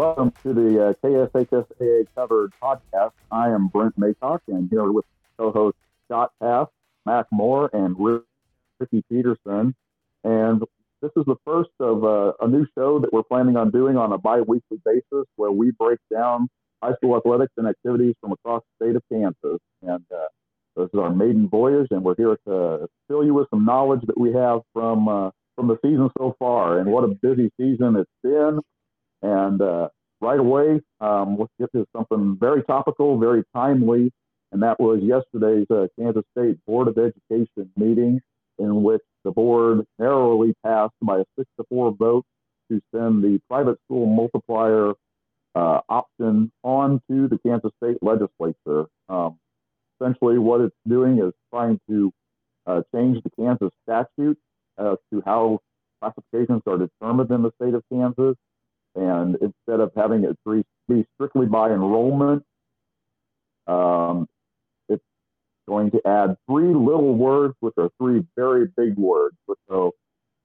Welcome to the uh, KSHSAA Covered podcast. I am Brent Maycock, and here with co-host Scott Paske, Mac Moore, and Ricky Peterson. And this is the first of uh, a new show that we're planning on doing on a bi-weekly basis, where we break down high school athletics and activities from across the state of Kansas. And uh, this is our maiden voyage, and we're here to fill you with some knowledge that we have from uh, from the season so far. And what a busy season it's been! And uh, right away, um, get to something very topical, very timely, and that was yesterday's uh, Kansas State Board of Education meeting, in which the board narrowly passed by a six to four vote to send the private school multiplier uh, option on to the Kansas State legislature. Um, essentially, what it's doing is trying to uh, change the Kansas statute as to how classifications are determined in the state of Kansas and instead of having it be strictly by enrollment, um, it's going to add three little words, which are three very big words. So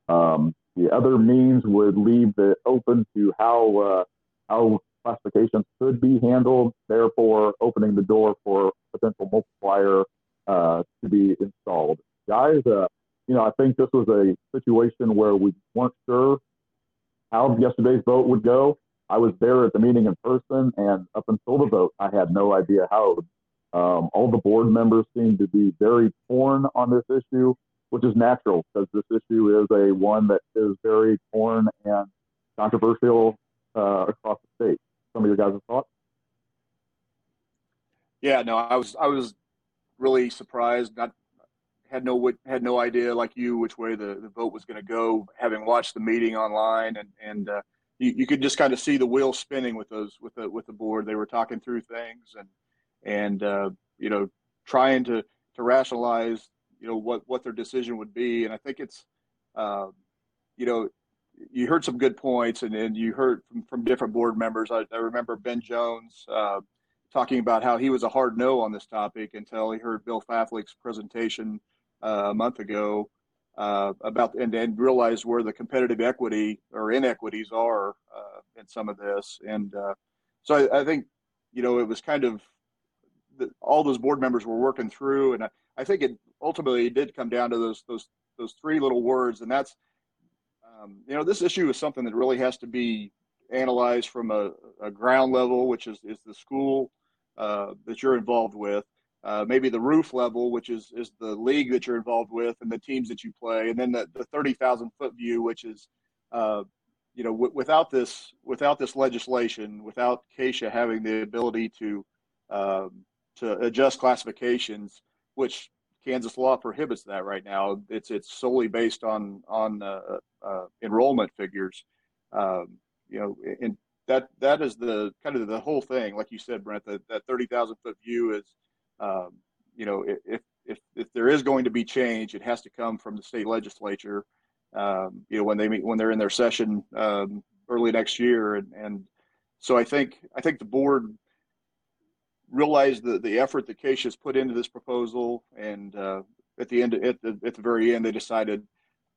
um, the other means would leave it open to how uh, how classifications could be handled, therefore opening the door for potential multiplier uh, to be installed. Guys, uh, you know, I think this was a situation where we weren't sure how yesterday's vote would go. I was there at the meeting in person, and up until the vote, I had no idea how. Um, all the board members seem to be very torn on this issue, which is natural because this issue is a one that is very torn and controversial uh, across the state. Some of your guys' thoughts? Yeah, no, I was I was really surprised. Not had no had no idea like you which way the, the vote was going to go. Having watched the meeting online and and uh, you, you could just kind of see the wheels spinning with those with the with the board. They were talking through things and and uh, you know trying to to rationalize you know what what their decision would be. And I think it's uh, you know you heard some good points and, and you heard from, from different board members. I, I remember Ben Jones uh, talking about how he was a hard no on this topic until he heard Bill Faflick's presentation uh, a month ago uh, about and, and realize where the competitive equity or inequities are uh, in some of this. And uh, so I, I, think, you know, it was kind of the, all those board members were working through, and I, I, think it ultimately did come down to those those those three little words, and that's, um, you know, this issue is something that really has to be analyzed from a, a ground level, which is is the school uh, that you're involved with uh, maybe the roof level, which is is the league that you're involved with and the teams that you play, and then the, the thirty thousand foot view, which is, uh, you know, w- without this without this legislation, without KSHSAA having the ability to um, to adjust classifications, which Kansas law prohibits that right now. It's it's solely based on on uh, uh enrollment figures. Um, you know, and that that is the kind of the whole thing. Like you said, Brent, that that thirty thousand foot view is um, you know, if, if, if there is going to be change, it has to come from the state legislature. Um, you know, when they meet, when they're in their session um, early next year, and, and so I think I think the board realized the the effort that KSHSAA has put into this proposal, and uh, at the end, at the at the very end, they decided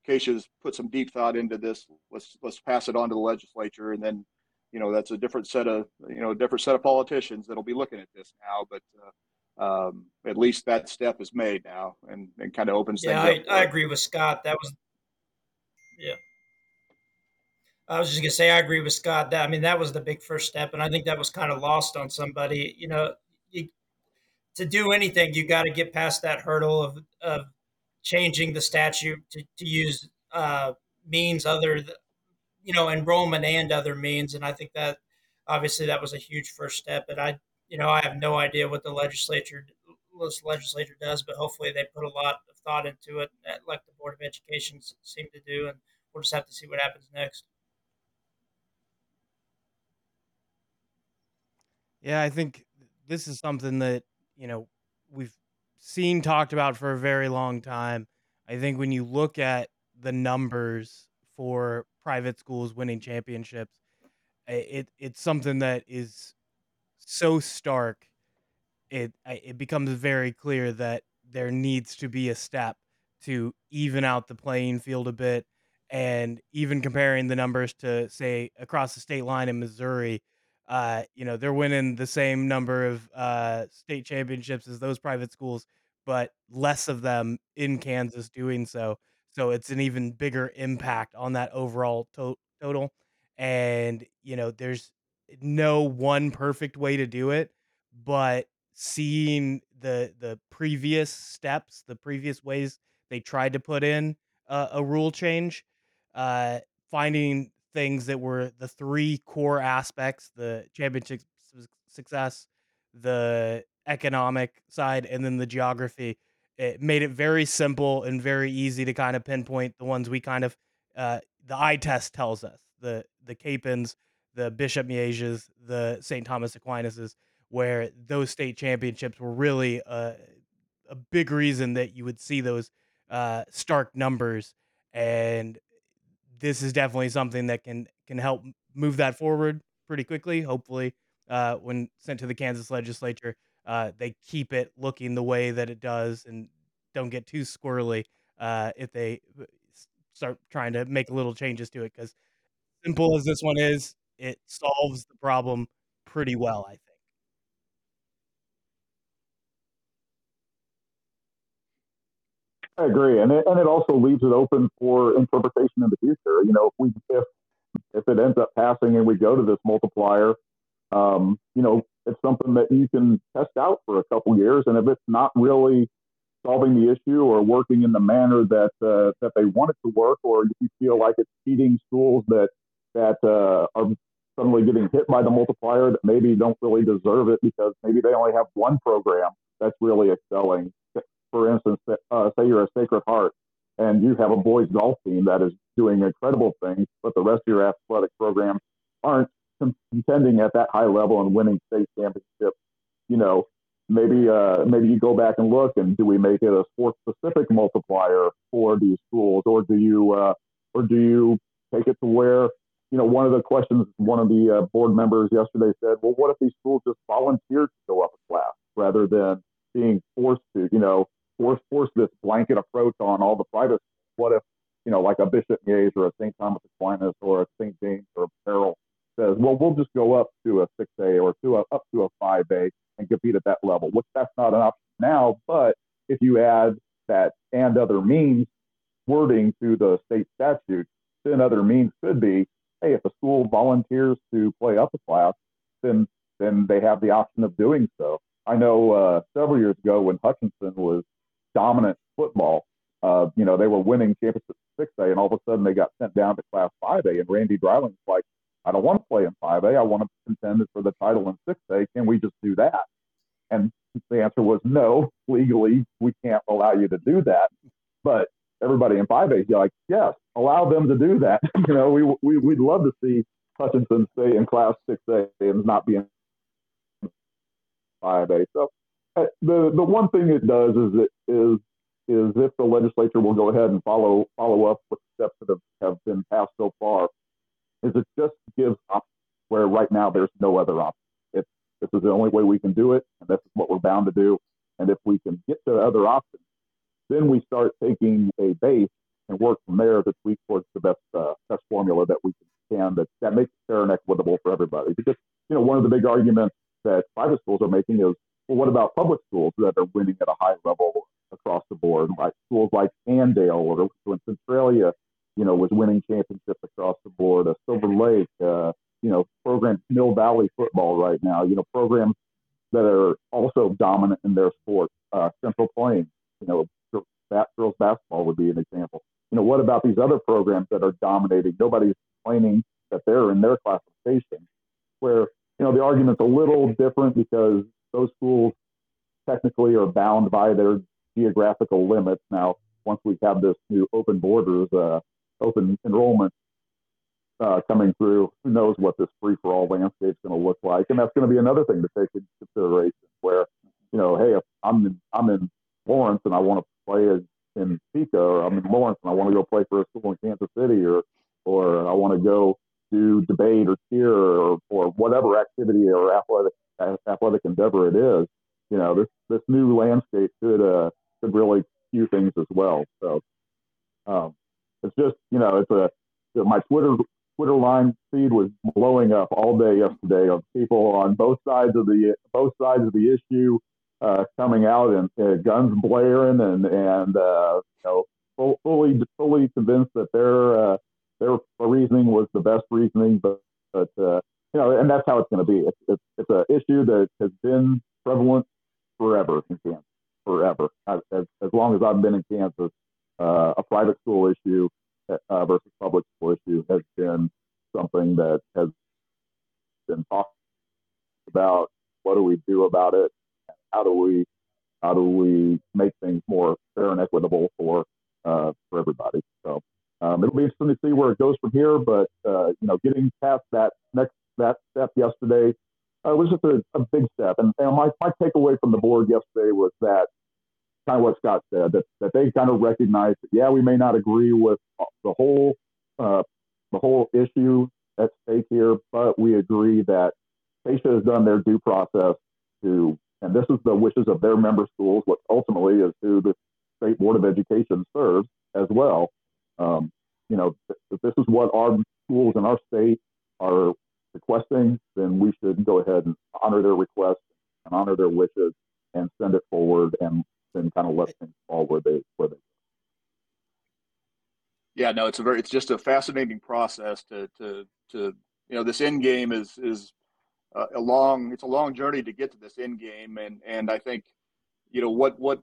KSHSAA's put some deep thought into this. Let's let's pass it on to the legislature, and then you know that's a different set of you know different set of politicians that'll be looking at this now, but. Uh, um, at least that step is made now and, and kind of opens yeah, things I, I agree with Scott. That was, yeah. I was just gonna say I agree with Scott. That, I mean, that was the big first step, and I think that was kind of lost on somebody. You know, you, to do anything, you got to get past that hurdle of of changing the statute to, to use uh, means other, you know, enrollment and other means. And I think that obviously that was a huge first step. And I you know, I have no idea what the legislature this legislature does, but hopefully they put a lot of thought into it, like the Board of Education seem to do, and we'll just have to see what happens next. Yeah, I think this is something that you know we've seen talked about for a very long time. I think when you look at the numbers for private schools winning championships, it it's something that is so stark, it it becomes very clear that there needs to be a step to even out the playing field a bit and even comparing the numbers to say across the state line in Missouri, uh, you know, they're winning the same number of uh, state championships as those private schools, but less of them in Kansas doing so. So it's an even bigger impact on that overall to- total. And you know, there's no one perfect way to do it, but seeing the the previous steps, the previous ways they tried to put in uh, a rule change, uh, finding things that were the three core aspects: the championship success, the economic side, and then the geography. It made it very simple and very easy to kind of pinpoint the ones we kind of uh, the eye test tells us the the Kapauns, the Bishop Mieges, the St. Thomas Aquinas, where those state championships were really a, a big reason that you would see those uh, stark numbers. And this is definitely something that can can help move that forward pretty quickly. Hopefully, uh, when sent to the Kansas legislature, uh, they keep it looking the way that it does and don't get too squirrely uh, if they uh, start trying to make little changes to it. Because simple as this one is, it solves the problem pretty well, I think. I agree, and it, and it also leaves it open for interpretation in the future. You know, if we if if it ends up passing and we go to this multiplier, um, you know, it's something that you can test out for a couple years, and if it's not really solving the issue or working in the manner that uh, that they want it to work, or if you feel like it's feeding schools that that uh, are suddenly getting hit by the multiplier that maybe don't really deserve it because maybe they only have one program that's really excelling for instance, uh, say you're a Sacred Heart and you have a boys golf team that is doing incredible things, but the rest of your athletic programs aren't contending at that high level and winning state championships. You know, maybe uh, maybe you go back and look and do we make it a sport specific multiplier for these schools, or do you uh, or do you take it to where you know, one of the questions one of the uh, board members yesterday said, well, what if these schools just volunteered to go up a class rather than being forced to, you know, force force this blanket approach on all the private. What if you know, like a Bishop Miege or a St. Thomas Aquinas or a St. James or a Farrell says, well, we'll just go up to a 6A or to a, up to a 5A and compete at that level, which that's not an option now. But if you add that and other means wording to the state statute, then other means could be, hey, if a school volunteers to play up a class, then then they have the option of doing so. I know uh, several years ago when Hutchinson was dominant football. Uh, you know, they were winning championships 6A, and all of a sudden they got sent down to Class 5A. And Randy Dreiling's like, I don't want to play in 5A. I want to contend for the title in 6A. Can we just do that? And the answer was no. Legally, we can't allow you to do that. But everybody in 5A is like, yes, allow them to do that. you know, we, we, we'd love to see Hutchinson stay in Class 6A and not be in 5A. So uh, the the one thing it does is it is is if the legislature will go ahead and follow follow up with steps that have, have been passed so far, is it just gives options where right now there's no other option. It's this is the only way we can do it, and this is what we're bound to do. And if we can get to other options, then we start taking a base and work from there to tweak towards the best uh, best formula that we can that that makes it fair and equitable for everybody. Because you know one of the big arguments that private schools are making is well, what about public schools that are winning at a high level across the board, like schools like Andale or when Centralia, you know, was winning championships across the board, a Silver Lake, uh, you know, programs, Mill Valley football right now, you know, programs that are also dominant in their sport, uh, Central Plains, you know, girls basketball would be an example. You know, what about these other programs that are dominating? Nobody's complaining that they're in their classification, where you know the argument's a little different because those schools technically are bound by their geographical limits. Now, once we have this new open borders, uh, open enrollment uh, coming through, who knows what this free for all landscape is going to look like? And that's going to be another thing to take into consideration. Where, you know, hey, if I'm in, I'm in Lawrence and I want to play in Pico, or I'm in Lawrence and I want to go play for a school in Kansas City, or or I want to go do debate or cheer or, or whatever activity or athletic athletic endeavor it is, you know, this this new landscape could uh, could really skew things as well. So, um, it's just you know it's a my Twitter Twitter line feed was blowing up all day yesterday of people on both sides of the both sides of the issue uh, coming out and uh, guns blaring and and uh, you know full, fully fully convinced that their uh, their reasoning was the best reasoning, but but uh, you know and that's how it's going to be. It's it's, it's an issue that has been prevalent forever in Kansas, forever as as, as long as I've been in Kansas. Uh, a private school issue uh, versus public school issue has been something that has been talked about. What do we do about it? How do we how do we make things more fair and equitable for uh, for everybody? So um, it'll be interesting to see where it goes from here. But uh, you know, getting past that next that step yesterday uh, was just a, a, big step. And, and my my takeaway from the board yesterday was that kind of what Scott said that, that they kind of recognize that yeah we may not agree with the whole uh, the whole issue at stake here, but we agree that KSHSAA has done their due process to, and this is the wishes of their member schools, which ultimately is who the state board of education serves as well. Um, you know, if this is what our schools in our state are requesting, then we should go ahead and honor their request and honor their wishes and send it forward and then kind of let things fall where they where they yeah, no, it's a very, it's just a fascinating process to, to, to, you know, this end game is, is a long, it's a long journey to get to this end game. And, and I think, you know, what, what,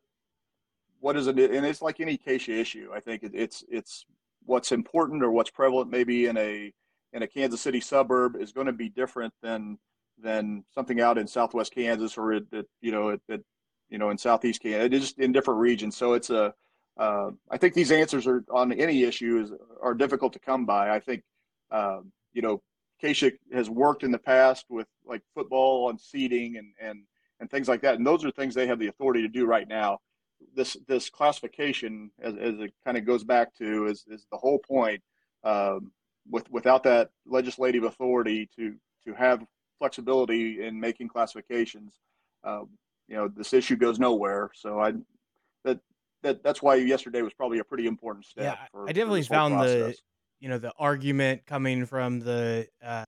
what is it? And it's like any KSHSAA issue. I think it's, it's what's important or what's prevalent maybe in a, in a Kansas City suburb is going to be different than, than something out in Southwest Kansas or at you know, at, you know, in Southeast Kansas, it's just in different regions. So it's a, uh, I think these answers are on any issues are difficult to come by. I think, uh, you know, Has worked in the past with like football and seating and, and, and things like that. And those are things they have the authority to do right now. This, this classification, as, as it kind of goes back to, is, is the whole point. Um, with, without that legislative authority to, to have flexibility in making classifications, uh, you know, this issue goes nowhere. So I, that that that's why yesterday was probably a pretty important step. Yeah, for, I definitely found process. the you know the argument coming from the uh,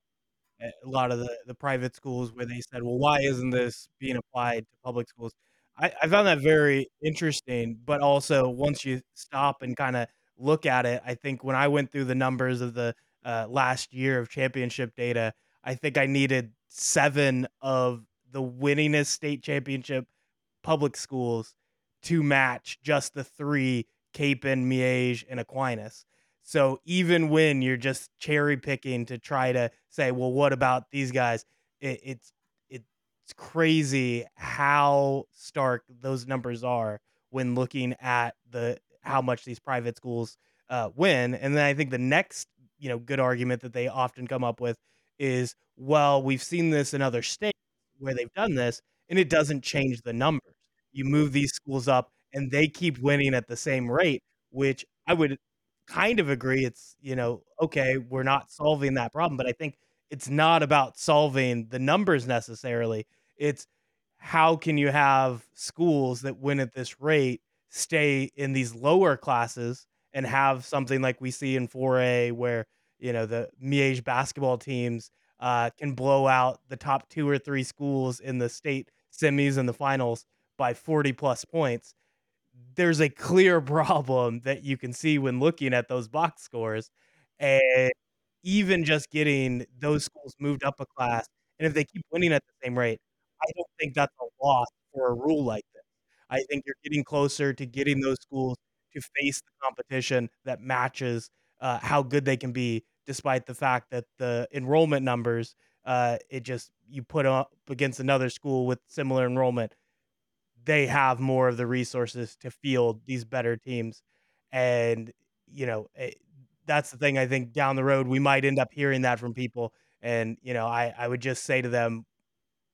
a lot of the the private schools where they said, well, why isn't this being applied to public schools? I, I found that very interesting, but also once you stop and kind of look at it, I think when I went through the numbers of the uh, last year of championship data, I think I needed seven of the winningest state championship public schools to match just the three Kapaun, Miege, and Aquinas. So even when you're just cherry picking to try to say, well, what about these guys? It, it's it's crazy how stark those numbers are when looking at the how much these private schools uh, win. And then I think the next you know good argument that they often come up with is, well, we've seen this in other states where they've done this, and it doesn't change the numbers you move these schools up and they keep winning at the same rate, which I would kind of agree. It's, you know, okay, we're not solving that problem, but I think it's not about solving the numbers necessarily. It's how can you have schools that win at this rate stay in these lower classes and have something like we see in 4A where, you know, the Miege basketball teams uh, can blow out the top two or three schools in the state semis and the finals by 40 plus points, there's a clear problem that you can see when looking at those box scores. And even just getting those schools moved up a class, and if they keep winning at the same rate, I don't think that's a loss for a rule like this. I think you're getting closer to getting those schools to face the competition that matches uh, how good they can be, despite the fact that the enrollment numbers, uh, it just you put up against another school with similar enrollment, they have more of the resources to field these better teams. And, you know, it, eh, that's the thing I think down the road we might end up hearing that from people. And, you know, I, I would just say to them,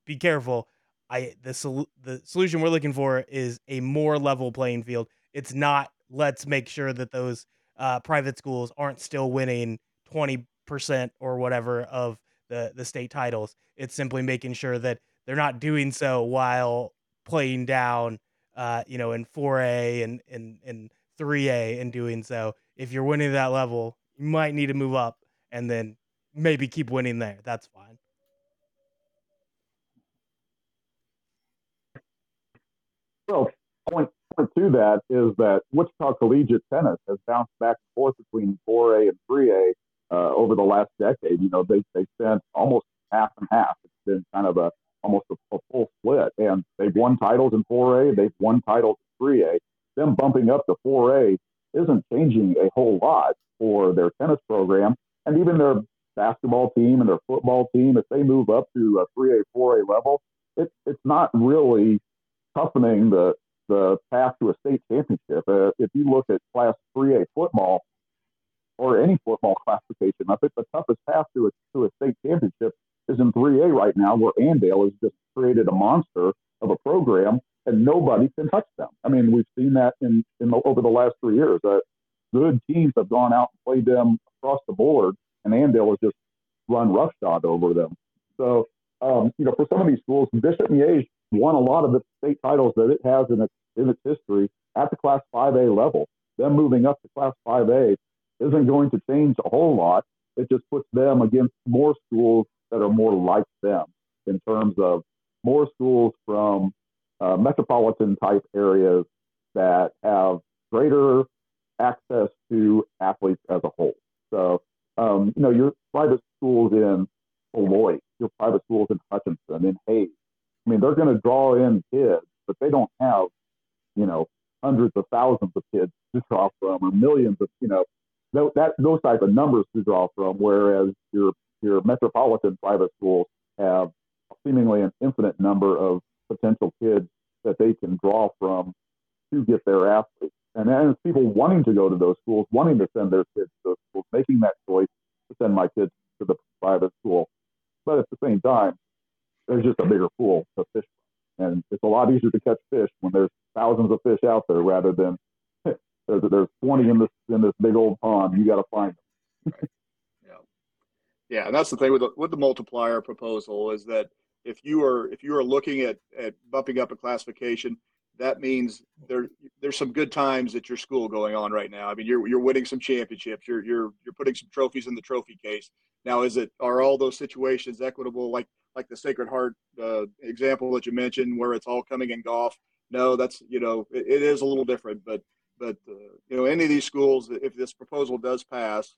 be careful. I the sol- the solution we're looking for is a more level playing field. It's not let's make sure that those uh, private schools aren't still winning 20% or whatever of the the state titles. It's simply making sure that they're not doing so while playing down, uh, you know, in 4A and in in 3A and doing so. if you're winning that level, you might need to move up and then maybe keep winning there. That's fine. Well, point, point to that is that Wichita Collegiate Tennis has bounced back and forth between 4A and 3A uh, over the last decade. You know, they they spent almost half and half. It's been kind of a almost a, a full split, and they've won titles in 4A. They've won titles in 3A. Them bumping up to 4A isn't changing a whole lot for their tennis program, and even their basketball team and their football team. If they move up to a 3A, 4A level, it, it's not really toughening the the path to a state championship. Uh, if you look at Class 3A football or any football classification, I think the toughest path to a to a state championship is in 3A right now, where Andale has just created a monster of a program, and nobody can touch them. I mean, we've seen that in, in the, over the last three years. Uh, good teams have gone out and played them across the board, and Andale has just run roughshod over them. So, um, you know, for some of these schools, Bishop Miege won a lot of the state titles that it has in its in its history at the Class 5A level. Them moving up to Class 5A isn't going to change a whole lot. It just puts them against more schools that are more like them in terms of more schools from uh, metropolitan type areas that have greater access to athletes as a whole. So, um, you know, your private schools in Beloit, your private schools in Hutchinson, in Hays, I mean, they're going to draw in kids, but they don't have, you know, hundreds of thousands of kids to draw from or millions of, you know, that, those type of numbers to draw from. Whereas your your metropolitan private schools have seemingly an infinite number of potential kids that they can draw from to get their athletes. And then it's people wanting to go to those schools, wanting to send their kids to those schools, making that choice to send my kids to the private school. But at the same time, there's just a bigger pool to fish from. And it's a lot easier to catch fish when there's thousands of fish out there rather than there's, there's 20 in this in this big old pond. You got to find them. Yeah, and that's the thing with the, with the multiplier proposal is that if you are if you are looking at at bumping up a classification, that means there there's some good times at your school going on right now. I mean, you're you're winning some championships. You're you're you're putting some trophies in the trophy case. Now, is it are all those situations equitable? Like like the Sacred Heart uh, example that you mentioned, where it's all coming in golf. No, that's you know it, it is a little different, but but uh, you know any of these schools, if this proposal does pass,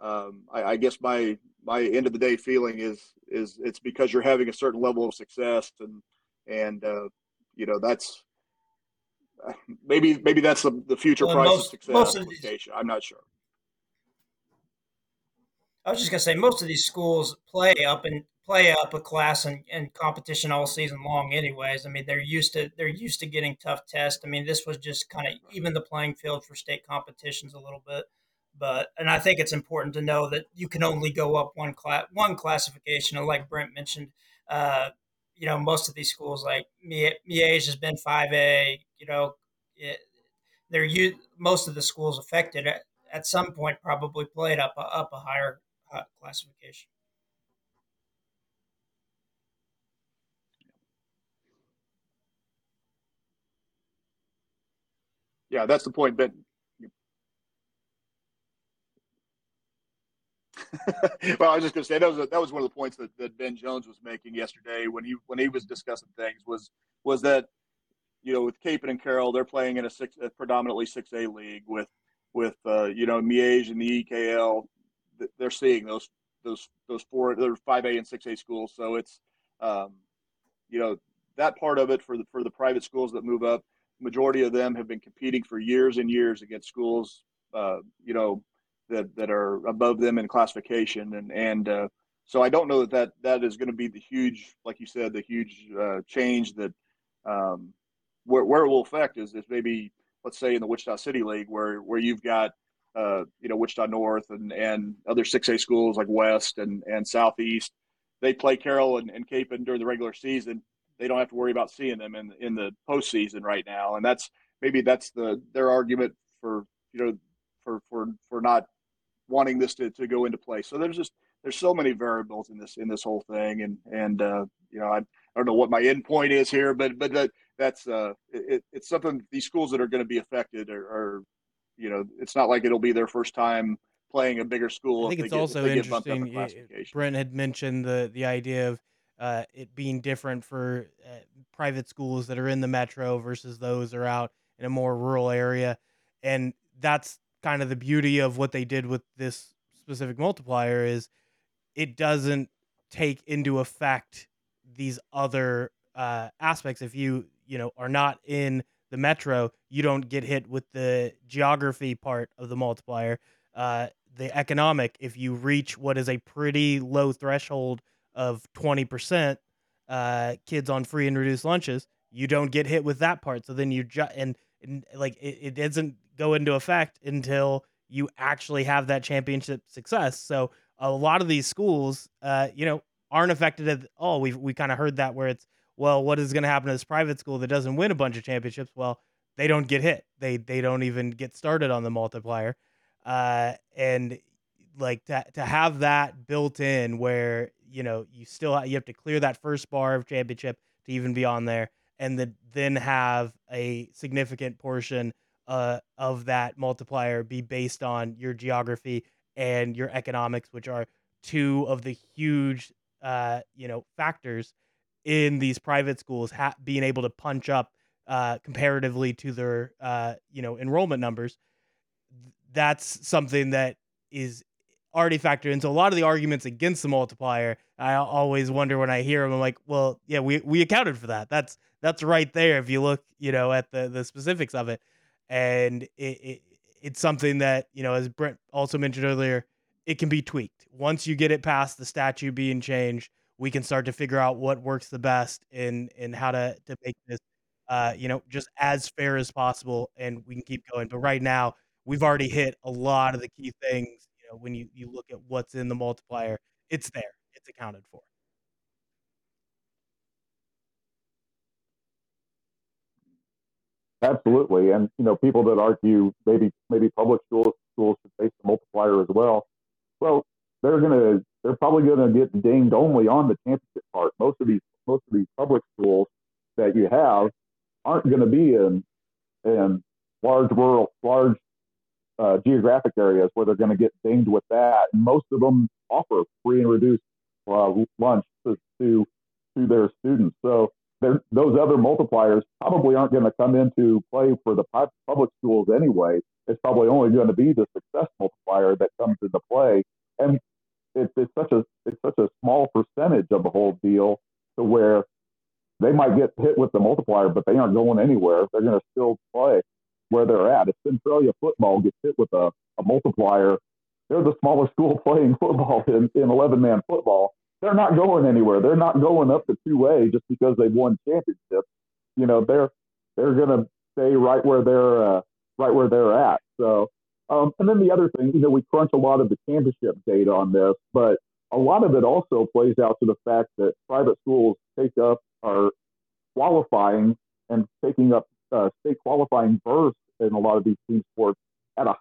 um, I, I, guess my my end of the day feeling is is it's because you're having a certain level of success and and uh, you know that's maybe maybe that's the, the future well, price most, of success. Most of these, I'm not sure. I was just gonna say most of these schools play up and play up a class and, and competition all season long anyways i mean they're used to they're used to getting tough tests i mean this was just kind of even the playing field for state competitions a little bit but and i think it's important to know that you can only go up one class one classification and like brent mentioned uh, you know most of these schools like miege has been 5a you know it, they're you most of the schools affected at, at some point probably played up a, up a higher uh, classification yeah, that's the point. But well, I was just going to say that was a, that was one of the points that, that Ben Jones was making yesterday when he when he was discussing things was was that you know with Kapaun and Carroll they're playing in a six a predominantly six A league with with uh, you know Miege and the EKL they're seeing those those those four they're five A and six A schools. So it's um, you know that part of it for the for the private schools that move up majority of them have been competing for years and years against schools, uh, you know, that that are above them in classification, and and uh, so I don't know that that, that is going to be the huge, like you said, the huge uh, change that um, where where it will affect is is maybe let's say in the Wichita City League where where you've got uh, you know Wichita North and and other six A schools like West and and Southeast, they play Carroll and, and during the regular season. They don't have to worry about seeing them in in the postseason right now, and that's maybe that's the their argument for you know for for for not wanting this to, to go into play. So there's just there's so many variables in this in this whole thing, and and uh, you know I, I don't know what my end point is here, but but that that's uh it, it's something these schools that are going to be affected are, are you know, it's not like it'll be their first time playing a bigger school. I think it's get, also interesting. Brent had mentioned the the idea of uh, it being different for uh, private schools that are in the metro versus those that are out in a more rural area, and that's kind of the beauty of what they did with this specific multiplier is it doesn't take into effect these other uh, aspects. If you you know are not in the metro, you don't get hit with the geography part of the multiplier. Uh, the economic, if you reach what is a pretty low threshold of 20% uh, kids on free and reduced lunches, you don't get hit with that part. So then you just, and, and like it, it doesn't go into effect until you actually have that championship success. So a lot of these schools, uh, you know, aren't affected at all. We've, we kind of heard that where it's, well, what is going to happen to this private school that doesn't win a bunch of championships? Well, they don't get hit. They, they don't even get started on the multiplier. Uh, and like to, to have that built in where you know you still have, you have to clear that first bar of championship to even be on there and the, then have a significant portion uh, of that multiplier be based on your geography and your economics which are two of the huge uh, you know factors in these private schools ha- being able to punch up uh, comparatively to their uh, you know enrollment numbers that's something that is already factored into a lot of the arguments against the multiplier. I always wonder when I hear them, I'm like, well, yeah, we we accounted for that. That's that's right there. If you look, you know, at the the specifics of it, and it, it it's something that you know, as Brent also mentioned earlier, it can be tweaked. Once you get it past the statute being changed, we can start to figure out what works the best and and how to to make this, uh, you know, just as fair as possible, and we can keep going. But right now, we've already hit a lot of the key things You know, when you, you look at what's in the multiplier, it's there, it's accounted for. Absolutely, and you know, people that argue maybe maybe public schools schools should face the multiplier as well. Well, they're gonna they're probably gonna get dinged only on the championship part. Most of these most of these public schools that you have aren't going to be in in large rural large uh, geographic areas where they're going to get dinged with that. And most of them offer free and reduced uh, lunch to, to, to their students. So those other multipliers probably aren't going to come into play for the public schools anyway. It's probably only going to be the success multiplier that comes into play, and it's, it's such a it's such a small percentage of the whole deal to where they might get hit with the multiplier, but they aren't going anywhere. They're going to still play where they're at. If Centralia football gets hit with a, a multiplier, they're the smallest school playing football in, in 11 man football. They're not going anywhere. They're not going up to 2A just because they've won championships. You know, they're they're going to stay right where they're uh, right where they're at. So, um, and then the other thing, you know, we crunch a lot of the championship data on this, but a lot of it also plays out to the fact that private schools take up are qualifying and taking up uh, state qualifying berths in a lot of these team sports at a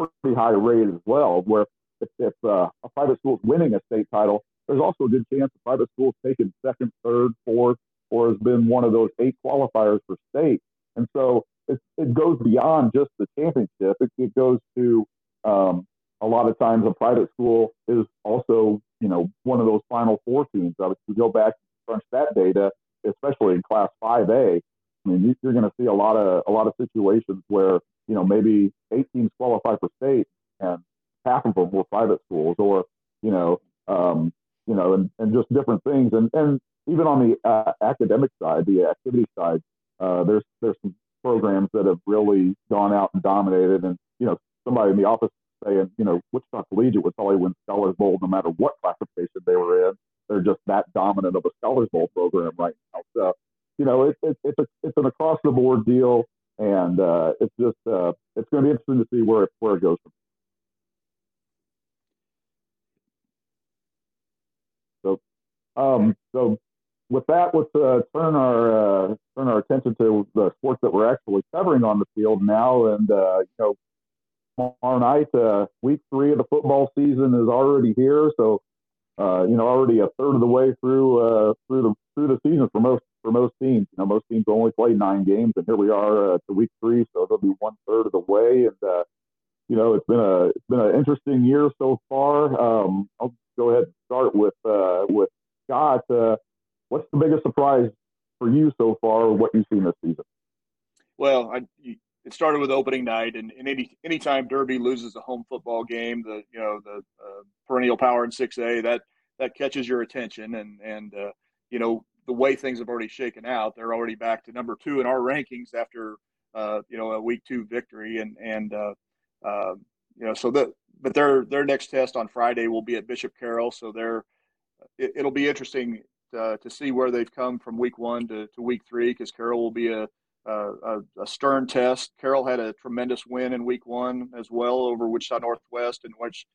pretty high rate as well. Where if, if uh, a private school is winning a state title, there's also a good chance the private school is taken second, third, fourth, or has been one of those eight qualifiers for state. And so it, it goes beyond just the championship. It, it goes to um, a lot of times a private school is also, you know, one of those final four teams. If we go back and crunch that data, especially in Class 5A, I mean, you're going to see a lot of a lot of situations where you know maybe eight teams qualify for state and half of them were private schools, or you know, um, you know, and, and just different things. And and even on the uh, academic side, the activity side, uh, there's there's some programs that have really gone out and dominated. And you know, somebody in the office saying, you know, Wichita Collegiate would probably win Scholars Bowl no matter what classification they were in. They're just that dominant of a Scholars Bowl program right now. So you know, it, it, it's a, it's an across the board deal, and uh, it's just uh, it's going to be interesting to see where it, where it goes. So, um, so with that, let's uh, turn our uh, turn our attention to the sports that we're actually covering on the field now, and uh, you know. Tomorrow night, uh, week three of the football season is already here. So, you know, already a third of the way through through the through the season for most for most teams. You know, most teams only play nine games, and here we are uh, to week three, so they'll be one third of the way. And uh, you know, it's been a it's been an interesting year so far. Um, I'll go ahead and start with uh, with Scott. Uh, what's the biggest surprise for you so far? What you've seen this season? Well, I, it started with opening night, and, and any anytime Derby loses a home football game, the you know the uh, perennial power in six A that that catches your attention, and and uh, you know the way things have already shaken out, they're already back to number two in our rankings after uh, you know a week two victory, and and uh, uh, you know so the but their their next test on Friday will be at Bishop Carroll, so they're it, will be interesting to, to see where they've come from week one to, to week three because Carroll will be a a, a, stern test. Carroll had a tremendous win in week one as well over Wichita Northwest, in which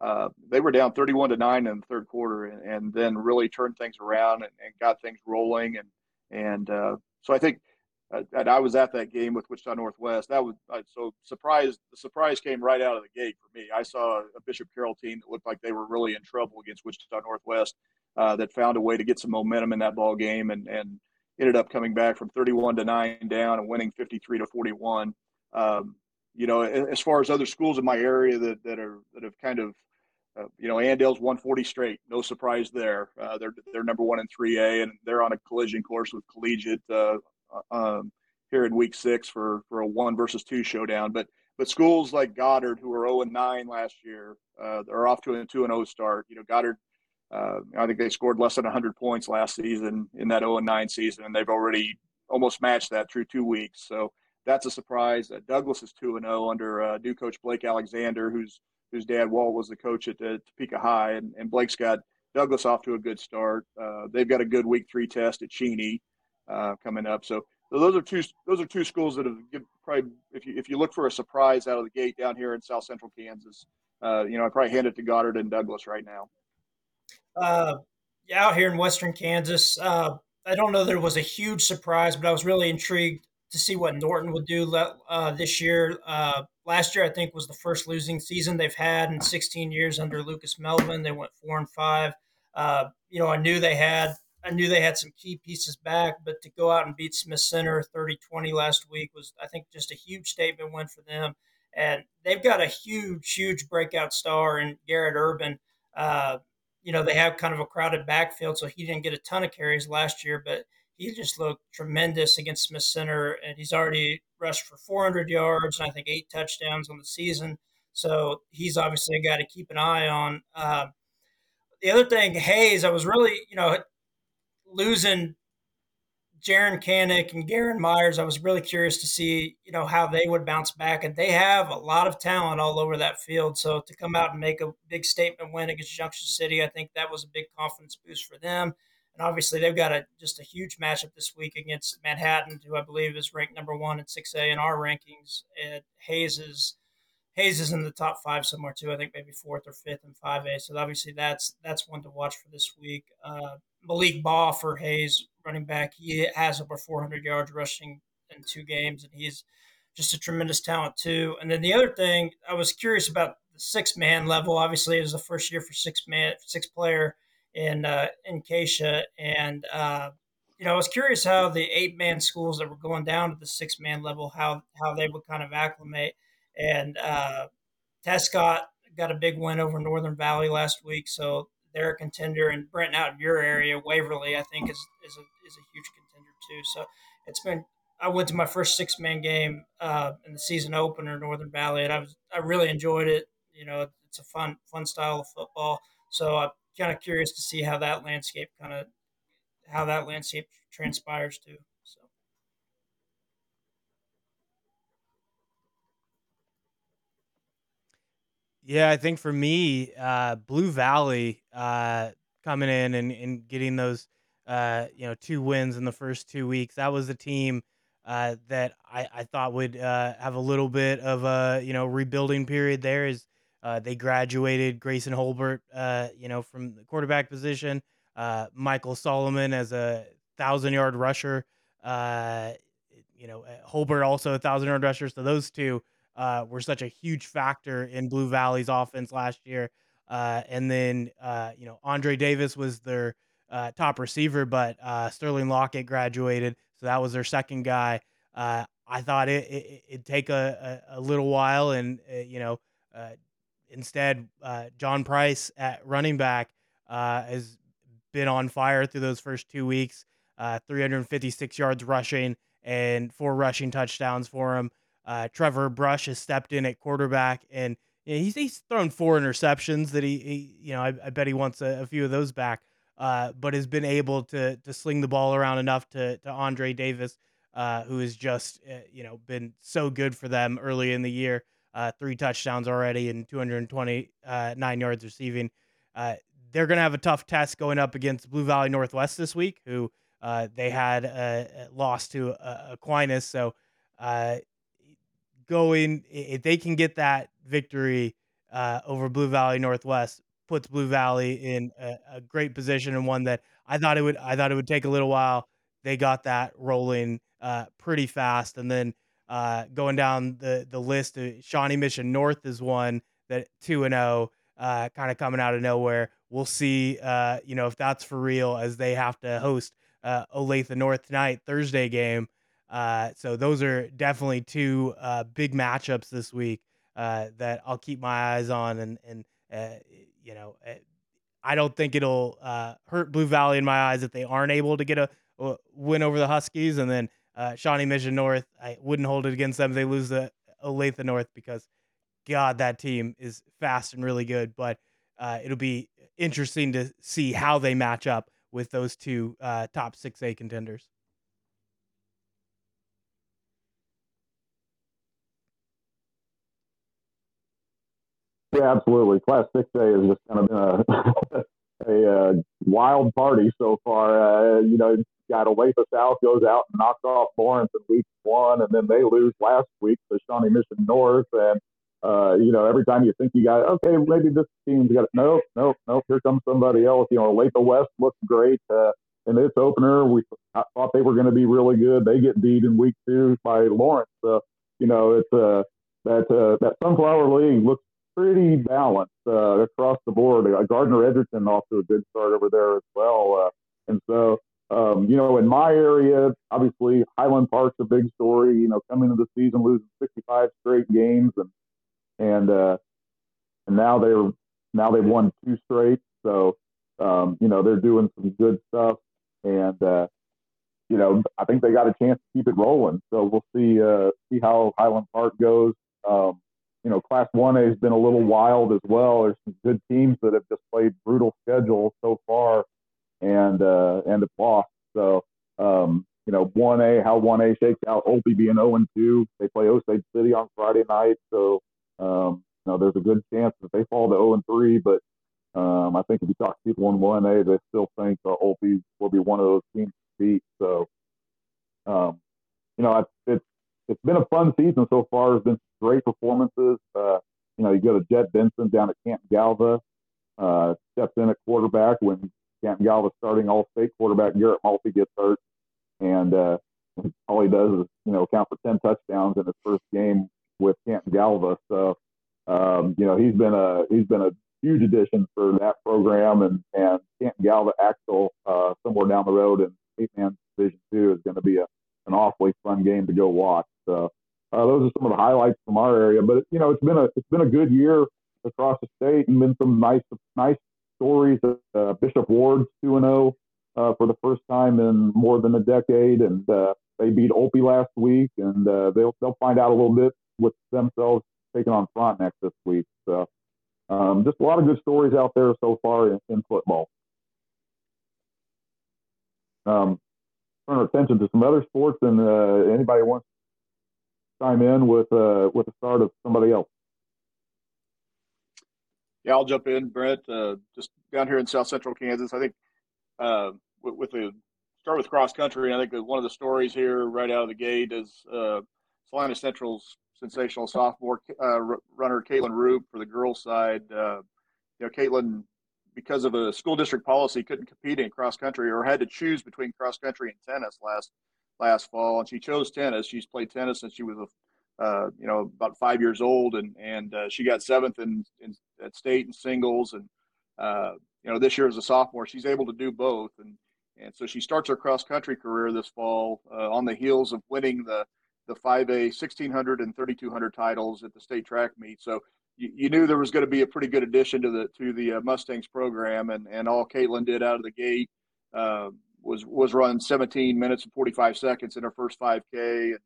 uh, they were down 31 to nine in the third quarter, and, and then really turned things around and, and got things rolling. And and uh, so I think, uh, and I was at that game with Wichita Northwest. That was so surprised. The surprise came right out of the gate for me. I saw a Bishop Carroll team that looked like they were really in trouble against Wichita Northwest. Uh, that found a way to get some momentum in that ball game and and ended up coming back from 31 to 9 down and winning 53 to 41. Um, you know, as far as other schools in my area that, that are that have kind of, uh, you know, Andale's 140 straight, no surprise there. Uh, they're they're number one in 3A, and they're on a collision course with Collegiate uh, uh, um, here in Week Six for for a one versus two showdown. But but schools like Goddard, who were 0 and 9 last year, uh, are off to a 2 and 0 start. You know, Goddard uh, I think they scored less than 100 points last season in that 0 9 season, and they've already almost matched that through two weeks. So that's a surprise. Uh, Douglass is 2 0 under uh, new coach Blake Alexander, whose whose dad Walt was the coach at uh, Topeka High, and, and Blake's got Douglass off to a good start. Uh, they've got a good week three test at Cheney uh, coming up. So, those are two those are two schools that have probably if you if you look for a surprise out of the gate down here in South Central Kansas, uh, you know I probably hand it to Goddard and Douglass right now. Uh, out here in Western Kansas, uh, I don't know it was a huge surprise, but I was really intrigued to see what Norton would do uh, this year. Uh, last year, I think, was the first losing season they've had in 16 years under Lucas Melvin. They went four and five. Uh, you know, I knew they had I knew they had some key pieces back, but to go out and beat Smith Center 30-20 last week was, I think, just a huge statement win for them. And they've got a huge, huge breakout star in Garrett Urban. Uh, you know, they have kind of a crowded backfield, so he didn't get a ton of carries last year, but he just looked tremendous against Smith Center, and he's already rushed for 400 yards and I think eight touchdowns on the season. So he's obviously a guy to keep an eye on. Uh, the other thing, Hays, I was really, you know, losing Jaren Kanak and Garen Myers, I was really curious to see, you know, how they would bounce back. And they have a lot of talent all over that field. So to come out and make a big statement win against Junction City, I think that was a big confidence boost for them. And obviously, they've got a just a huge matchup this week against Manhattan, who I believe is ranked number one in 6A in our rankings. And Hays is Hays is in the top five somewhere too. I think maybe fourth or fifth in 5A. So obviously, that's that's one to watch for this week. Uh, Malik Baugh for Hays, running back. He has over 400 yards rushing in two games, and he's just a tremendous talent too. And then the other thing, I was curious about the six man level. Obviously, it was the first year for six man, six player in uh, in KSHSAA, and uh, you know, I was curious how the eight man schools that were going down to the six man level, how how they would kind of acclimate. And uh, Tescott got a big win over Northern Valley last week, so they're a contender. And Brent out in your area, Waverly, I think is is a is a huge contender too. So it's been. I went to my first six man game uh, in the season opener, Northern Valley, and I was I really enjoyed it. You know, it's a fun fun style of football. So I'm kind of curious to see how that landscape kind of how that landscape transpires too. So. Yeah, I think for me, uh, Blue Valley uh, coming in and, and getting those uh, you know, two wins in the first two weeks. That was a team uh, that I, I thought would uh, have a little bit of a you know rebuilding period there as uh, they graduated Grayson Holbert, uh, you know, from the quarterback position. Uh, Michael Solomon as a thousand yard rusher. you know, Holbert also a thousand yard rusher. So those two were such a huge factor in Blue Valley's offense last year. and then you know Andre Davis was their uh, top receiver, but uh, Sterling Lockett graduated, so that was their second guy. Uh, I thought it, it would take a, a, a, little while, and uh, you know, uh, instead, uh, John Price at running back has been on fire through those first two weeks. 356 yards rushing and four rushing touchdowns for him. Trevor Brush has stepped in at quarterback, and you know, he's he's thrown four interceptions that he, he you know I, I, bet he wants a, a few of those back uh, but has been able to to sling the ball around enough to to Andre Davis, uh, who has just uh, you know been so good for them early in the year. Uh, three touchdowns already and 229 uh, yards receiving. Uh, they're going to have a tough test going up against Blue Valley Northwest this week, who they had lost to Aquinas. So going if they can get that victory over Blue Valley Northwest, puts Blue Valley in a, a, great position and one that I thought it would I thought it would take a little while. They got that rolling uh, pretty fast, and then uh, going down the the list, uh, Shawnee Mission North is one that two and zero, oh, uh, kind of coming out of nowhere. We'll see, uh, you know, if that's for real as they have to host uh, Olathe North tonight, Thursday game. So those are definitely two big matchups this week that I'll keep my eyes on and and you know, eh, I don't think it'll uh, hurt Blue Valley in my eyes if they aren't able to get a, a win over the Huskies. And then uh, Shawnee Mission North, I wouldn't hold it against them if they lose the Olathe North because, God, that team is fast and really good. But uh, it'll be interesting to see how they match up with those two uh, top 6A contenders. Yeah, absolutely. Class 6A has just kind of been a, a, uh, wild party so far. Uh, you know, got Olathe South goes out and knocks off Lawrence in week one, and then they lose last week to Shawnee Mission North. And, uh, you know, every time you think you got, okay, maybe this team's got it. Nope, nope, nope. Here comes somebody else. You know, Olathe West looks great. Uh, in this opener, we thought they were going to be really good. They get beat in week two by Lawrence. So, you know, it's uh, that uh, that Sunflower League looks pretty balanced uh, across the board. Uh, Gardner Edgerton off to a good start over there as well. Uh, and so, um, you know, in my area, obviously Highland Park's a big story. You know, coming into the season losing 65 straight games, and and uh, and now they're now they've won two straight. So, um, you know, they're doing some good stuff, and uh, you know, I think they got a chance to keep it rolling. So we'll see uh, see how Highland Park goes. Um, you know, Class 1A has been a little wild as well. There's some good teams that have just played brutal schedules so far and uh, and have lost. So, um, you know, 1A, how 1A shakes out, Olpe being 0 and 2. They play Osage City on Friday night. So, um, you know, there's a good chance that they fall to 0 and 3. But um, I think if you talk to people in 1A, they still think uh, Olpe will be one of those teams to beat. So, um, you know, it's it's been a fun season so far. There's been great performances. Uh, you know, you go to Jet Benson down at Camp Galva, uh, steps in at quarterback when Canton-Galva starting all state quarterback Garrett Malty gets hurt. And uh, all he does is, you know, count for 10 touchdowns in his first game with Canton-Galva. So, um, you know, he's been a, he's been a huge addition for that program and, and Camp Galva Axtell, uh, somewhere down the road in eight man division two is going to be a, an awfully fun game to go watch. So uh, those are some of the highlights from our area. But you know, it's been a it's been a good year across the state, and been some nice nice stories. Uh, Bishop Ward's two and zero oh, uh, for the first time in more than a decade, and uh, they beat Olpe last week, and uh, they'll they'll find out a little bit with themselves taking on Frontenac this week. So um, just a lot of good stories out there so far in, in football. Um, turn our attention to some other sports, and uh, anybody wants chime in with uh, with the start of somebody else. Yeah, I'll jump in, Brent. Uh, just down here in South Central Kansas, I think uh, with, with, the start with cross country. I think one of the stories here right out of the gate is uh, Salina Central's sensational sophomore uh, runner Caitlin Roop for the girls' side. Uh, you know, Caitlin, because of a school district policy, couldn't compete in cross country or had to choose between cross country and tennis last last fall, and she chose tennis. She's played tennis since she was a, uh, you know, about five years old, and and uh, she got seventh in, in at state in singles, and uh, you know, this year as a sophomore, she's able to do both, and and so she starts her cross country career this fall uh, on the heels of winning the the 5A 1600 and 3200 titles at the state track meet. So you, you knew there was going to be a pretty good addition to the to the uh, Mustangs program, and and all Caitlin did out of the gate uh, was was run 17 minutes and 45 seconds in her first 5K, and,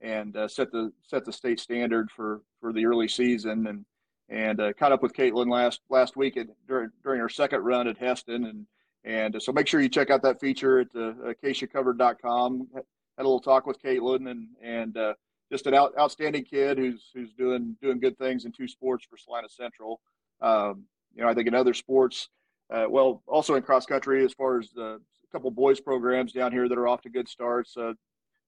and uh, set the set the state standard for for the early season, and and uh, caught up with Caitlin last last week at, during during her second run at Hesston, and and so make sure you check out that feature at uh, kshsaacovered.com. Had a little talk with Caitlin, and and uh, just an out, outstanding kid who's who's doing doing good things in two sports for Salina Central. Um, you know, I think in other sports, uh, well, also in cross country, as far as the, couple boys programs down here that are off to good starts, uh,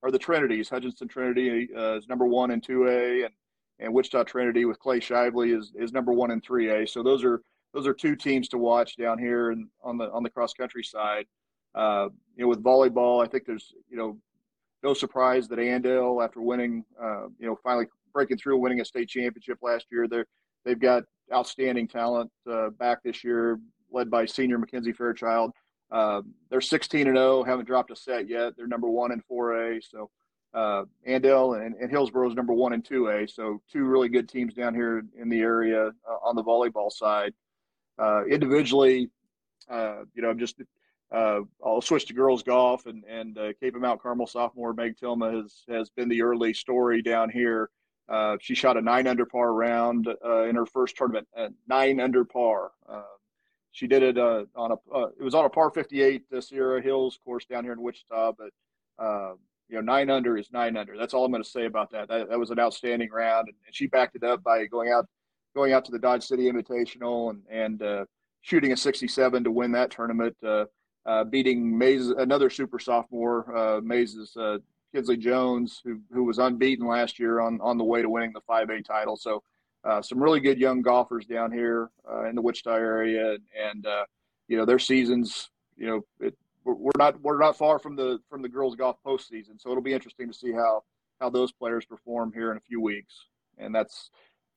are the Trinities. Hutchinson Trinity uh, is number one in two A, and and Wichita Trinity with Clay Shively is is number one in three A. So those are those are two teams to watch down here and on the on the cross country side. Uh, you know, with volleyball, I think there's you know no surprise that Andale, after winning, uh, you know, finally breaking through, winning a state championship last year, they're they've got outstanding talent uh, back this year, led by senior Mackenzie Fairchild. Uh, they're 16 and 0, haven't dropped a set yet. They're number one in 4A. So uh, Andale and, and Hillsboro is number one in 2A. So two really good teams down here in the area uh, on the volleyball side. Uh, individually, uh, you know, I'm just uh, I'll switch to girls golf and and uh, Kapaun Mount Carmel sophomore Meg Tilma has has been the early story down here. She shot a nine under par round in her first tournament, nine under par. She did it uh, on a uh, it was on a par 58 Sierra Hills course down here in Wichita, but um, you know nine under is nine under. That's all I'm going to say about that. that. That was an outstanding round, and, she backed it up by going out going out to the Dodge City Invitational and and shooting a 67 to win that tournament uh, beating Maize, another super sophomore, uh, Maize' uh, Kinsley Jones, who who was unbeaten last year on on the way to winning the 5A title. So uh, some really good young golfers down here uh, in the Wichita area, and uh, you know their seasons. You know, it, we're not we're not far from the from the girls golf postseason, so it'll be interesting to see how how those players perform here in a few weeks. And that's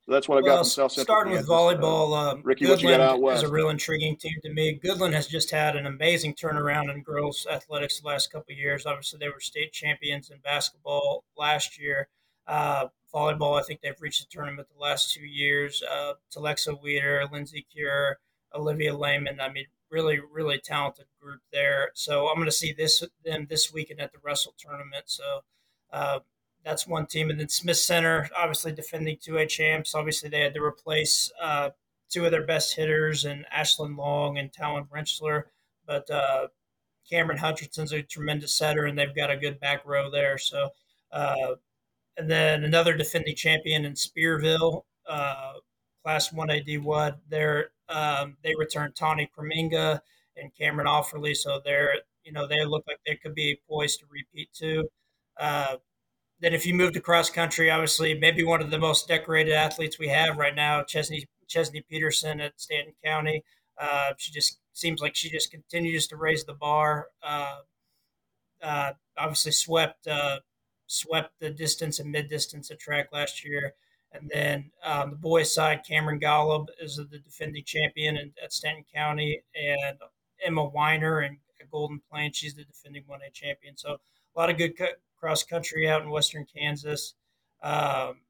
so that's what I well, got from South Central. Starting with volleyball, uh, um, Ricky, Goodland what you got out west? is a real intriguing team to me. Goodland has just had an amazing turnaround in girls athletics the last couple of years. Obviously, they were state champions in basketball last year. Uh, volleyball, I think they've reached the tournament the last two years. Uh, Telexa Weeder, Lindsay Cure, Olivia Lehman. I mean, really, really talented group there. So I'm going to see this them this weekend at the Russell tournament. So uh, that's one team. And then Smith Center, obviously defending 2A champs. Obviously, they had to replace uh, two of their best hitters and Ashlyn Long and Talon Brenchler. But uh, Cameron Hutchinson's a tremendous setter, and they've got a good back row there. So, uh, and then another defending champion in Spearville, uh, Class 1A D1. They're, um, they returned Tawny Kreminga and Cameron Offerly. So they're, you know, they look like they could be poised to repeat too. Uh, then if you move to cross country, obviously maybe one of the most decorated athletes we have right now, Chesney Chesney Peterson at Stanton County. Uh, she just seems like she just continues to raise the bar. Uh, uh, obviously swept uh, swept the distance and mid distance at track last year. And then on the boys' side, Cameron Golub is the defending champion in, at Stanton County, and Emma Weiner and Golden Plain, she's the defending 1A champion. So a lot of good cross country out in western Kansas. Um,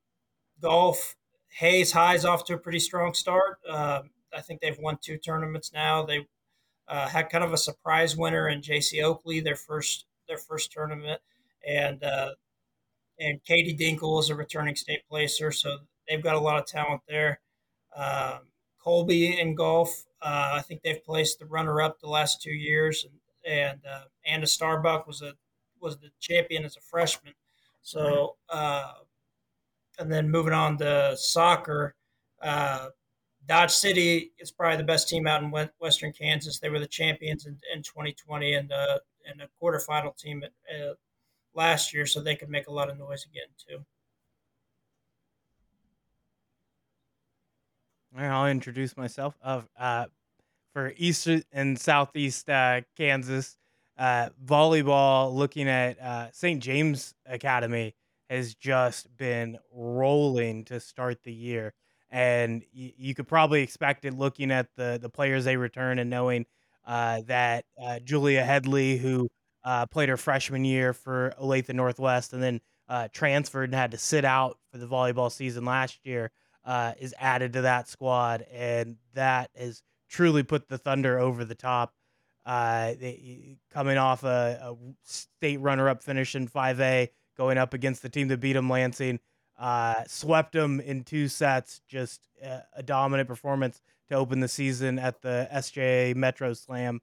golf, Hays High's off to a pretty strong start. Uh, I think they've won two tournaments now. They uh, had kind of a surprise winner in J.C. Oakley, their first their first tournament, and uh, and Katie Dinkle is a returning state placer, so they've got a lot of talent there. Um, Colby in golf, uh, I think they've placed the runner up the last two years, and, and uh, Anna Starbuck was a was the champion as a freshman. So, uh, and then moving on to soccer, uh, Dodge City is probably the best team out in Western Kansas. They were the champions in, in 2020 and uh, and a quarterfinal team at, last year, so they could make a lot of noise again too. I'll introduce myself. Of uh, for East and Southeast uh, Kansas, uh, volleyball, looking at uh, St. James Academy, has just been rolling to start the year. and you, you could probably expect it looking at the the players they return and knowing uh, that uh, Julia Headley, who uh, played her freshman year for Olathe Northwest and then uh, transferred and had to sit out for the volleyball season last year, uh, is added to that squad, and that has truly put the Thunder over the top. Uh, they, coming off a, a state runner-up finish in 5A, going up against the team that beat them, Lansing, uh, swept them in two sets. Just a, a, dominant performance to open the season at the SJA Metro Slam,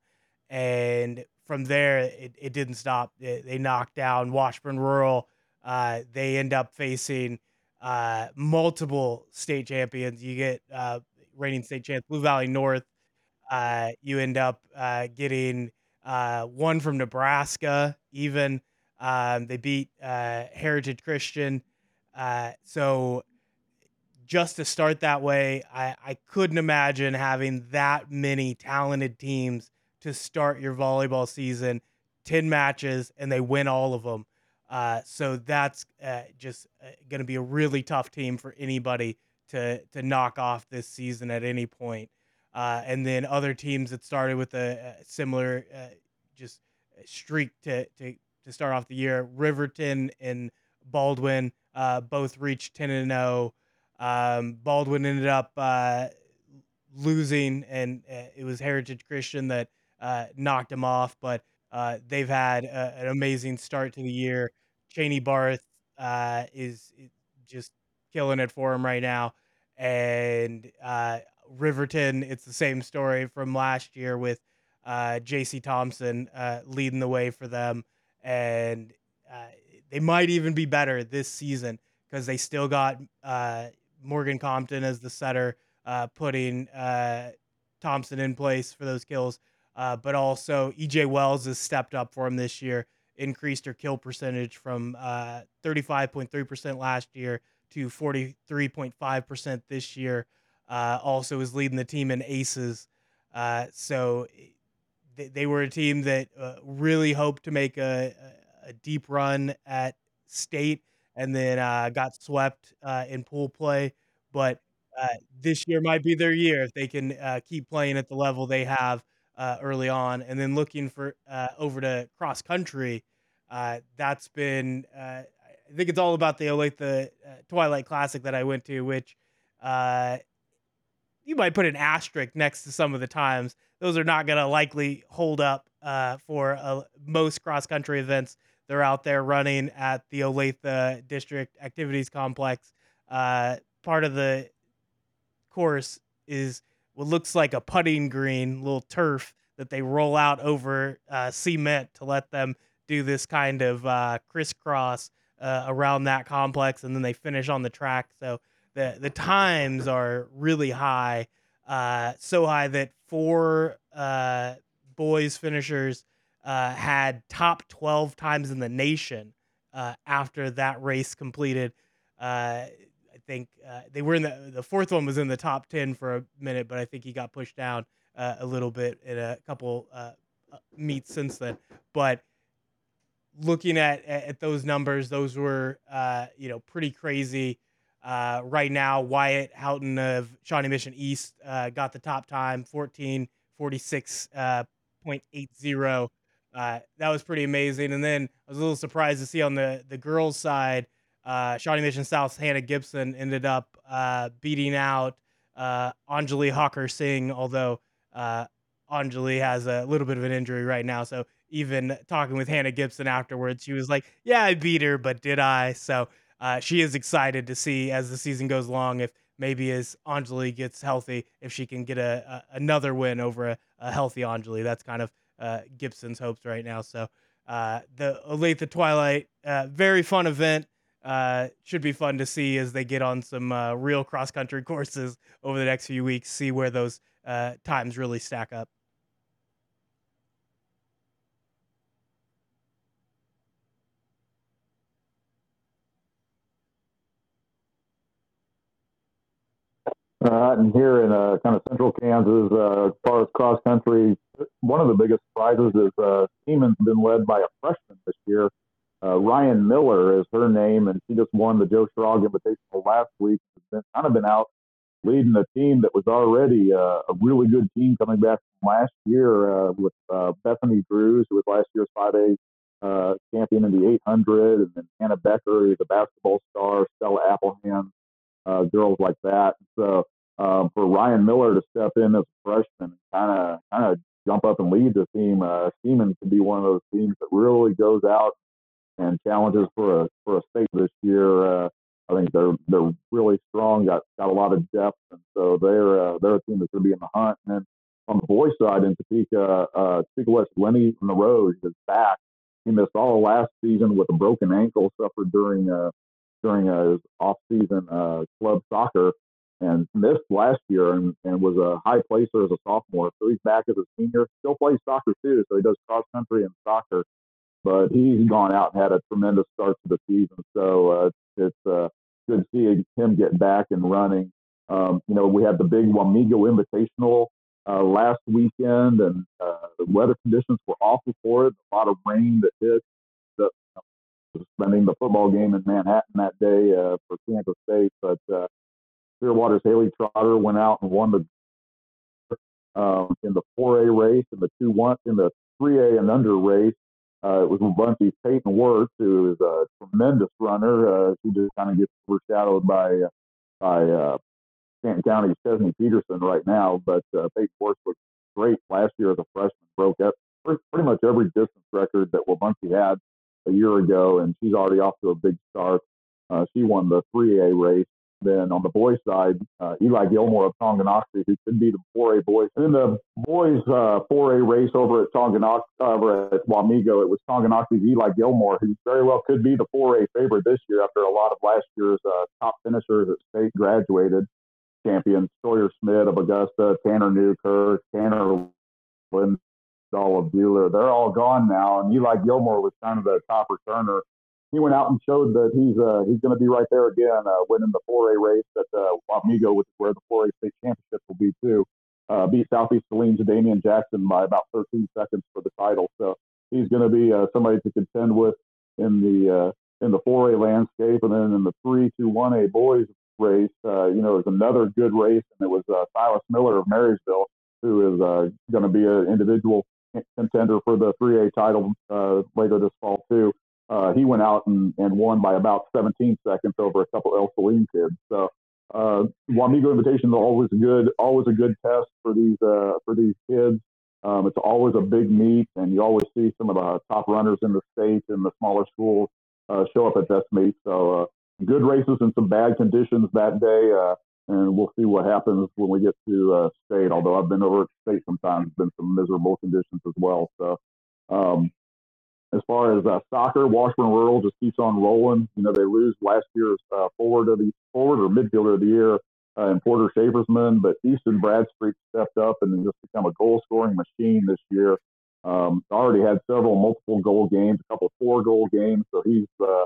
and from there it, it didn't stop. It, they knocked down Washburn Rural. Uh, they end up facing uh, multiple state champions. You get uh, reigning state champ Blue Valley North. Uh, you end up uh, getting uh, one from Nebraska. Even um, they beat Heritage Christian. so just to start that way, I, I couldn't imagine having that many talented teams to start your volleyball season. 10 matches and they win all of them. Uh, so that's uh, just uh, going to be a really tough team for anybody to to knock off this season at any point. Uh, and then other teams that started with a, a similar uh, just streak to, to to start off the year, Riverton and Baldwin both reached 10 and 0. Um, Baldwin ended up losing, and it was Heritage Christian that knocked him off, but. Uh, they've had a, an amazing start to the year. Cheney Barth uh, is, just killing it for him right now, and uh, Riverton, it's the same story from last year with uh, J.C. Thompson uh, leading the way for them, and uh, they might even be better this season because they still got Morgan Compton as the setter, putting Thompson in place for those kills. Uh, but also EJ Wells has stepped up for him this year, increased her kill percentage from uh, 35.3% last year to 43.5% this year. Uh, also is leading the team in aces. Uh, so they, they, were a team that uh, really hoped to make a, a, deep run at state and then uh, got swept in pool play. But this year might be their year if they can keep playing at the level they have uh, early on, and then looking for uh, over to cross country. Uh, that's been uh, I think it's all about the Olathe the uh, Twilight Classic that I went to, which uh, you might put an asterisk next to some of the times. Those are not going to likely hold up for most cross country events. They're out there running at the Olathe District Activities Complex. part of the course is what looks like a putting green, little turf that they roll out over uh, cement to let them do this kind of uh, crisscross uh, around that complex, and then they finish on the track. So the the times are really high, uh, so high that four uh, boys finishers uh, had top twelve times in the nation after that race completed think uh, they were in the the fourth one was in the top ten for a minute, but I think he got pushed down uh, a little bit in a couple uh, uh meets since then. But looking at at those numbers, those were uh, you know pretty crazy. Uh, right now, Wyatt Houghton of Shawnee Mission East got the top time, 14 46.80. that was pretty amazing. And then I was a little surprised to see on the the girls' side uh, Shawnee Mission South's Hannah Gibson ended up uh, beating out uh, Anjali Hawker Singh, although uh, Anjali has a little bit of an injury right now. So even talking with Hannah Gibson afterwards, she was like, "Yeah, I beat her, but did I?" So uh, she is excited to see as the season goes along if maybe as Anjali gets healthy, if she can get a, a another win over a, a, healthy Anjali. That's kind of uh, Gibson's hopes right now. So uh, the Olathe Twilight, uh, very fun event uh, should be fun to see as they get on some uh, real cross country courses over the next few weeks, see where those uh, times really stack up. Uh, and here in uh, kind of central Kansas, uh, as far as cross country, one of the biggest surprises is uh, has been led by a freshman this year, uh, Ryan Miller is her name, and she just won the Joe Schrag Invitational last week. Has been kind of been out leading a team that was already uh, a really good team coming back from last year uh, with uh, Bethany Drews, who was last year's 5A uh, champion in the 800, and then Hannah Becker, who's a basketball star, Stella Appleham, uh, girls like that. So um, for Ryan Miller to step in as a freshman and kind of kind of jump up and lead the team, uh, Seaman be one of those teams that really goes out and challenges for a for a state this year. Uh, I think they're they're really strong, got got a lot of depth, and so they're uh, they're a team that's going to be in the hunt. And then on the boys' side in Topeka, uh, Topeka West Lenny from the road is back. He missed all last season with a broken ankle suffered during uh, during uh, his off-season uh, club soccer, and missed last year and, and was a high placer as a sophomore. So he's back as a senior. Still plays soccer too, so he does cross country and soccer. But he's gone out and had a tremendous start to the season. So uh, it's uh, good to see him get back and running. Um, you know, we had the big Wamego Invitational uh, last weekend, and uh, the weather conditions were awful for it. A lot of rain that hit. The, you know, spending the football game in Manhattan that day uh, for Kansas State, but uh, Clearwater's Haley Trotter went out and won the um, in the 4A race and the two one in the 3A and under race. Uh, it was Bunchy's Peyton Wirtz, who is a tremendous runner. Uh, he just kind of gets overshadowed by by uh, Stanton County's Chesney Peterson right now. But uh, Peyton Wirtz was great last year as a freshman, broke up pretty much every distance record that Wabaunsee had a year ago, and she's already off to a big start. Uh, she won the 3A race then on the boys' side, uh, Eli Gilmore of Tonganoxie, who could be the 4A boys. In the boys' uh, 4A race over at Tonganoxie, over at Wamego, it was Tonganoxie's Eli Gilmore, who very well could be the 4A favorite this year after a lot of last year's uh, top finishers at state graduated champions. Sawyer Smith of Augusta, Tanner Newkirk, Tanner Lindahl of Buhler. They're all gone now, and Eli Gilmore was kind of the top returner he went out and showed that he's uh, he's going to be right there again, uh, winning the 4A race at uh, which is where the 4A state championship will be too. Uh, beat Southeast Saline's Damian Jackson by about 13 seconds for the title. So he's going to be uh, somebody to contend with in the uh, in the 4A landscape, and then in the 3 to 1A boys race, uh, you know, it another good race, and it was uh, Silas Miller of Marysville who is going to be an individual contender for the 3A title later this fall too uh, he went out and, and won by about 17 seconds over a couple Ell-Saline kids. So uh, Wamego Invitation is always a good, always a good test for these uh, for these kids. Um, it's always a big meet, and you always see some of the top runners in the state and the smaller schools uh, show up at this meet. So uh, good races in some bad conditions that day, uh, and we'll see what happens when we get to uh, state. Although I've been over at state sometimes, been some miserable conditions as well. So um, as far as uh, soccer, Washburn Rural just keeps on rolling. You know, they lose last year's uh, forward of the forward or midfielder of the year uh, Porter Shaversman, but Easton Bradstreet stepped up and just become a goal scoring machine this year. Um, already had several multiple goal games, a couple four goal games, so he's uh,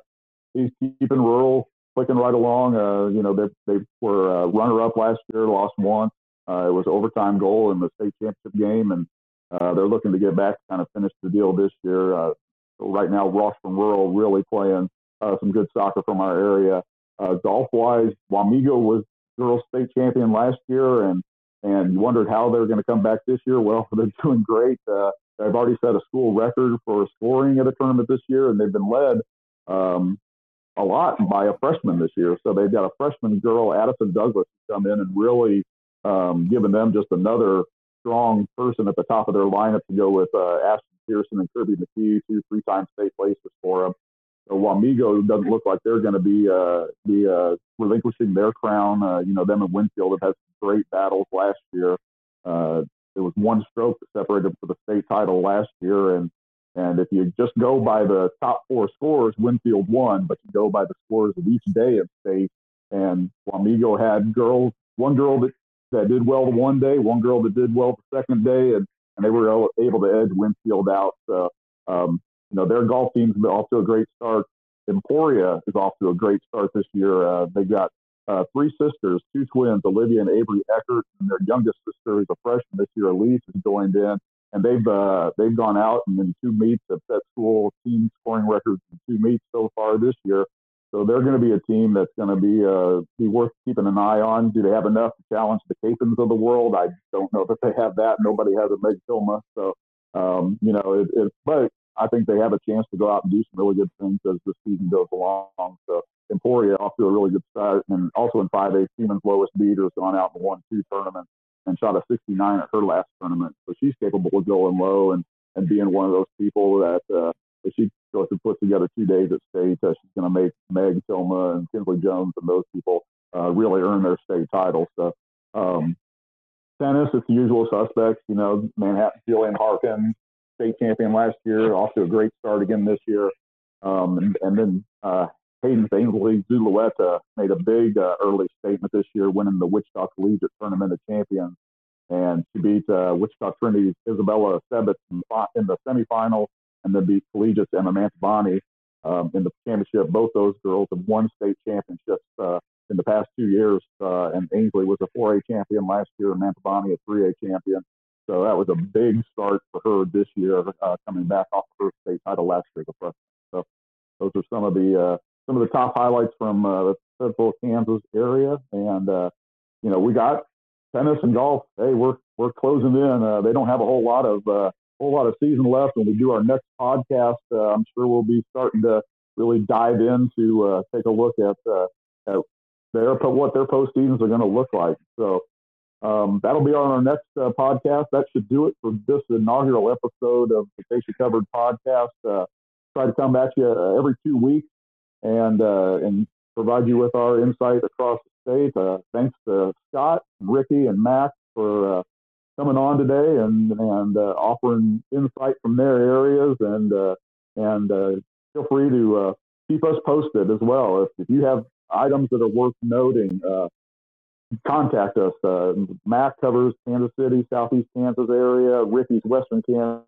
he's keeping rural clicking right along. Uh, you know, they they were uh, runner up last year, lost one. Uh, it was overtime goal in the state championship game, and uh, they're looking to get back to kind of finish the deal this year. Uh, right now, Washburn Rural really playing uh, some good soccer from our area. Uh, golf wise, Wamego was girls state champion last year, and and you wondered how they're going to come back this year. Well, they're doing great. Uh, they've already set a school record for scoring at a tournament this year, and they've been led um, a lot by a freshman this year. So they've got a freshman girl, Addison Douglas, come in and really um, given them just another strong person at the top of their lineup to go with uh, Ashton Pearson and Kirby McHugh, two three-time state places for them. So Wamego doesn't look like they're going to be uh, be uh, relinquishing their crown. Uh, you know, them and Winfield have had some great battles last year. Uh, there was one stroke that separated for the state title last year, and and if you just go by the top four scores, Winfield won, but you go by the scores of each day of state. And Wamego had girls, one girl that, that did well the one day, one girl that did well the second day, and and they were able to edge Winfield out. So, um, you know, their golf team's off to a great start. Emporia is off to a great start this year. Uh, they got uh, three sisters, two twins, Olivia and Avery Eckert, and their youngest sister is a freshman this year, Elise, has joined in. And they've uh, they've gone out and in two meets have set school team scoring records in two meets so far this year. So they're going to be a team that's going to be uh, be worth keeping an eye on. Do they have enough to challenge the Kapauns of the world? I don't know that they have that. Nobody has a Meg Tilma, so um, you know, it, it, but I think they have a chance to go out and do some really good things as the season goes along. So Emporia off to a really good start, and also in 5A, Seaman's lowest beater has gone out and won two tournaments and shot a 69 at her last tournament. So she's capable of going low and and being one of those people that uh, if she goes to put together two days at state, uh, she's going to make Meg Tilma and Kinsley Jones and those people uh, really earn their state title. So um, tennis, it's the usual suspects. You know, Manhattan, Jillian Harkin, state champion last year, off to a great start again this year. Um, and, and then uh, Hayden Ainsley Zulueta made a big uh, early statement this year, winning the Wichita Collegiate Tournament of Champions. And she beat uh, Wichita Trinity's Isabella Sebitz in, in the semifinal and then beat Collegiate's Emma Mantovani um, in the championship. Both those girls have won state championships uh, in the past two years. Uh, and Ainsley was a 4A champion last year, and Mantovani a 3A champion. So that was a big start for her this year, uh, coming back off her state title last year. So those are some of the uh, some of the top highlights from uh, the Central Kansas area, and uh, you know we got tennis and golf. Hey, we're we're closing in. They don't have a whole lot of whole lot of season left. When we do our next podcast, uh, I'm sure we'll be starting to really dive in to uh, take a look at uh, at their what their postseasons are going to look like. So um, that'll be on our next uh, podcast. That should do it for this inaugural episode of the KSHSAA Covered podcast. Uh, try to come at you uh, every two weeks and uh, and provide you with our insight across the state. Uh, thanks to Scott, Ricky, and Matt for uh, coming on today and and offering insight from their areas and and feel free to keep us posted as well. If, if you have items that are worth noting, contact us. Uh, Mac covers Kansas City, Southeast Kansas area. Ricky's Western Kansas.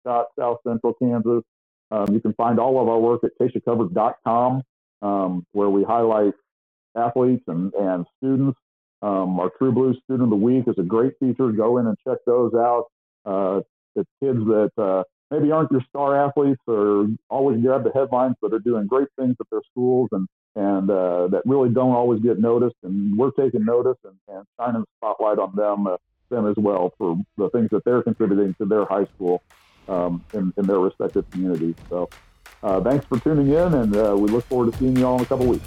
Scott, South Central Kansas. Um, you can find all of our work at kshsaacovered.com, um, where we highlight athletes and, and students. Um, our True Blue Student of the Week is a great feature. Go in and check those out. Uh, it's kids that uh, maybe aren't your star athletes or always grab the headlines, but are doing great things at their schools and and uh, that really don't always get noticed. And we're taking notice and, and shining the spotlight on them, uh, them as well for the things that they're contributing to their high school um, in, in, their respective communities. So uh, thanks for tuning in, and uh, we look forward to seeing you all in a couple weeks.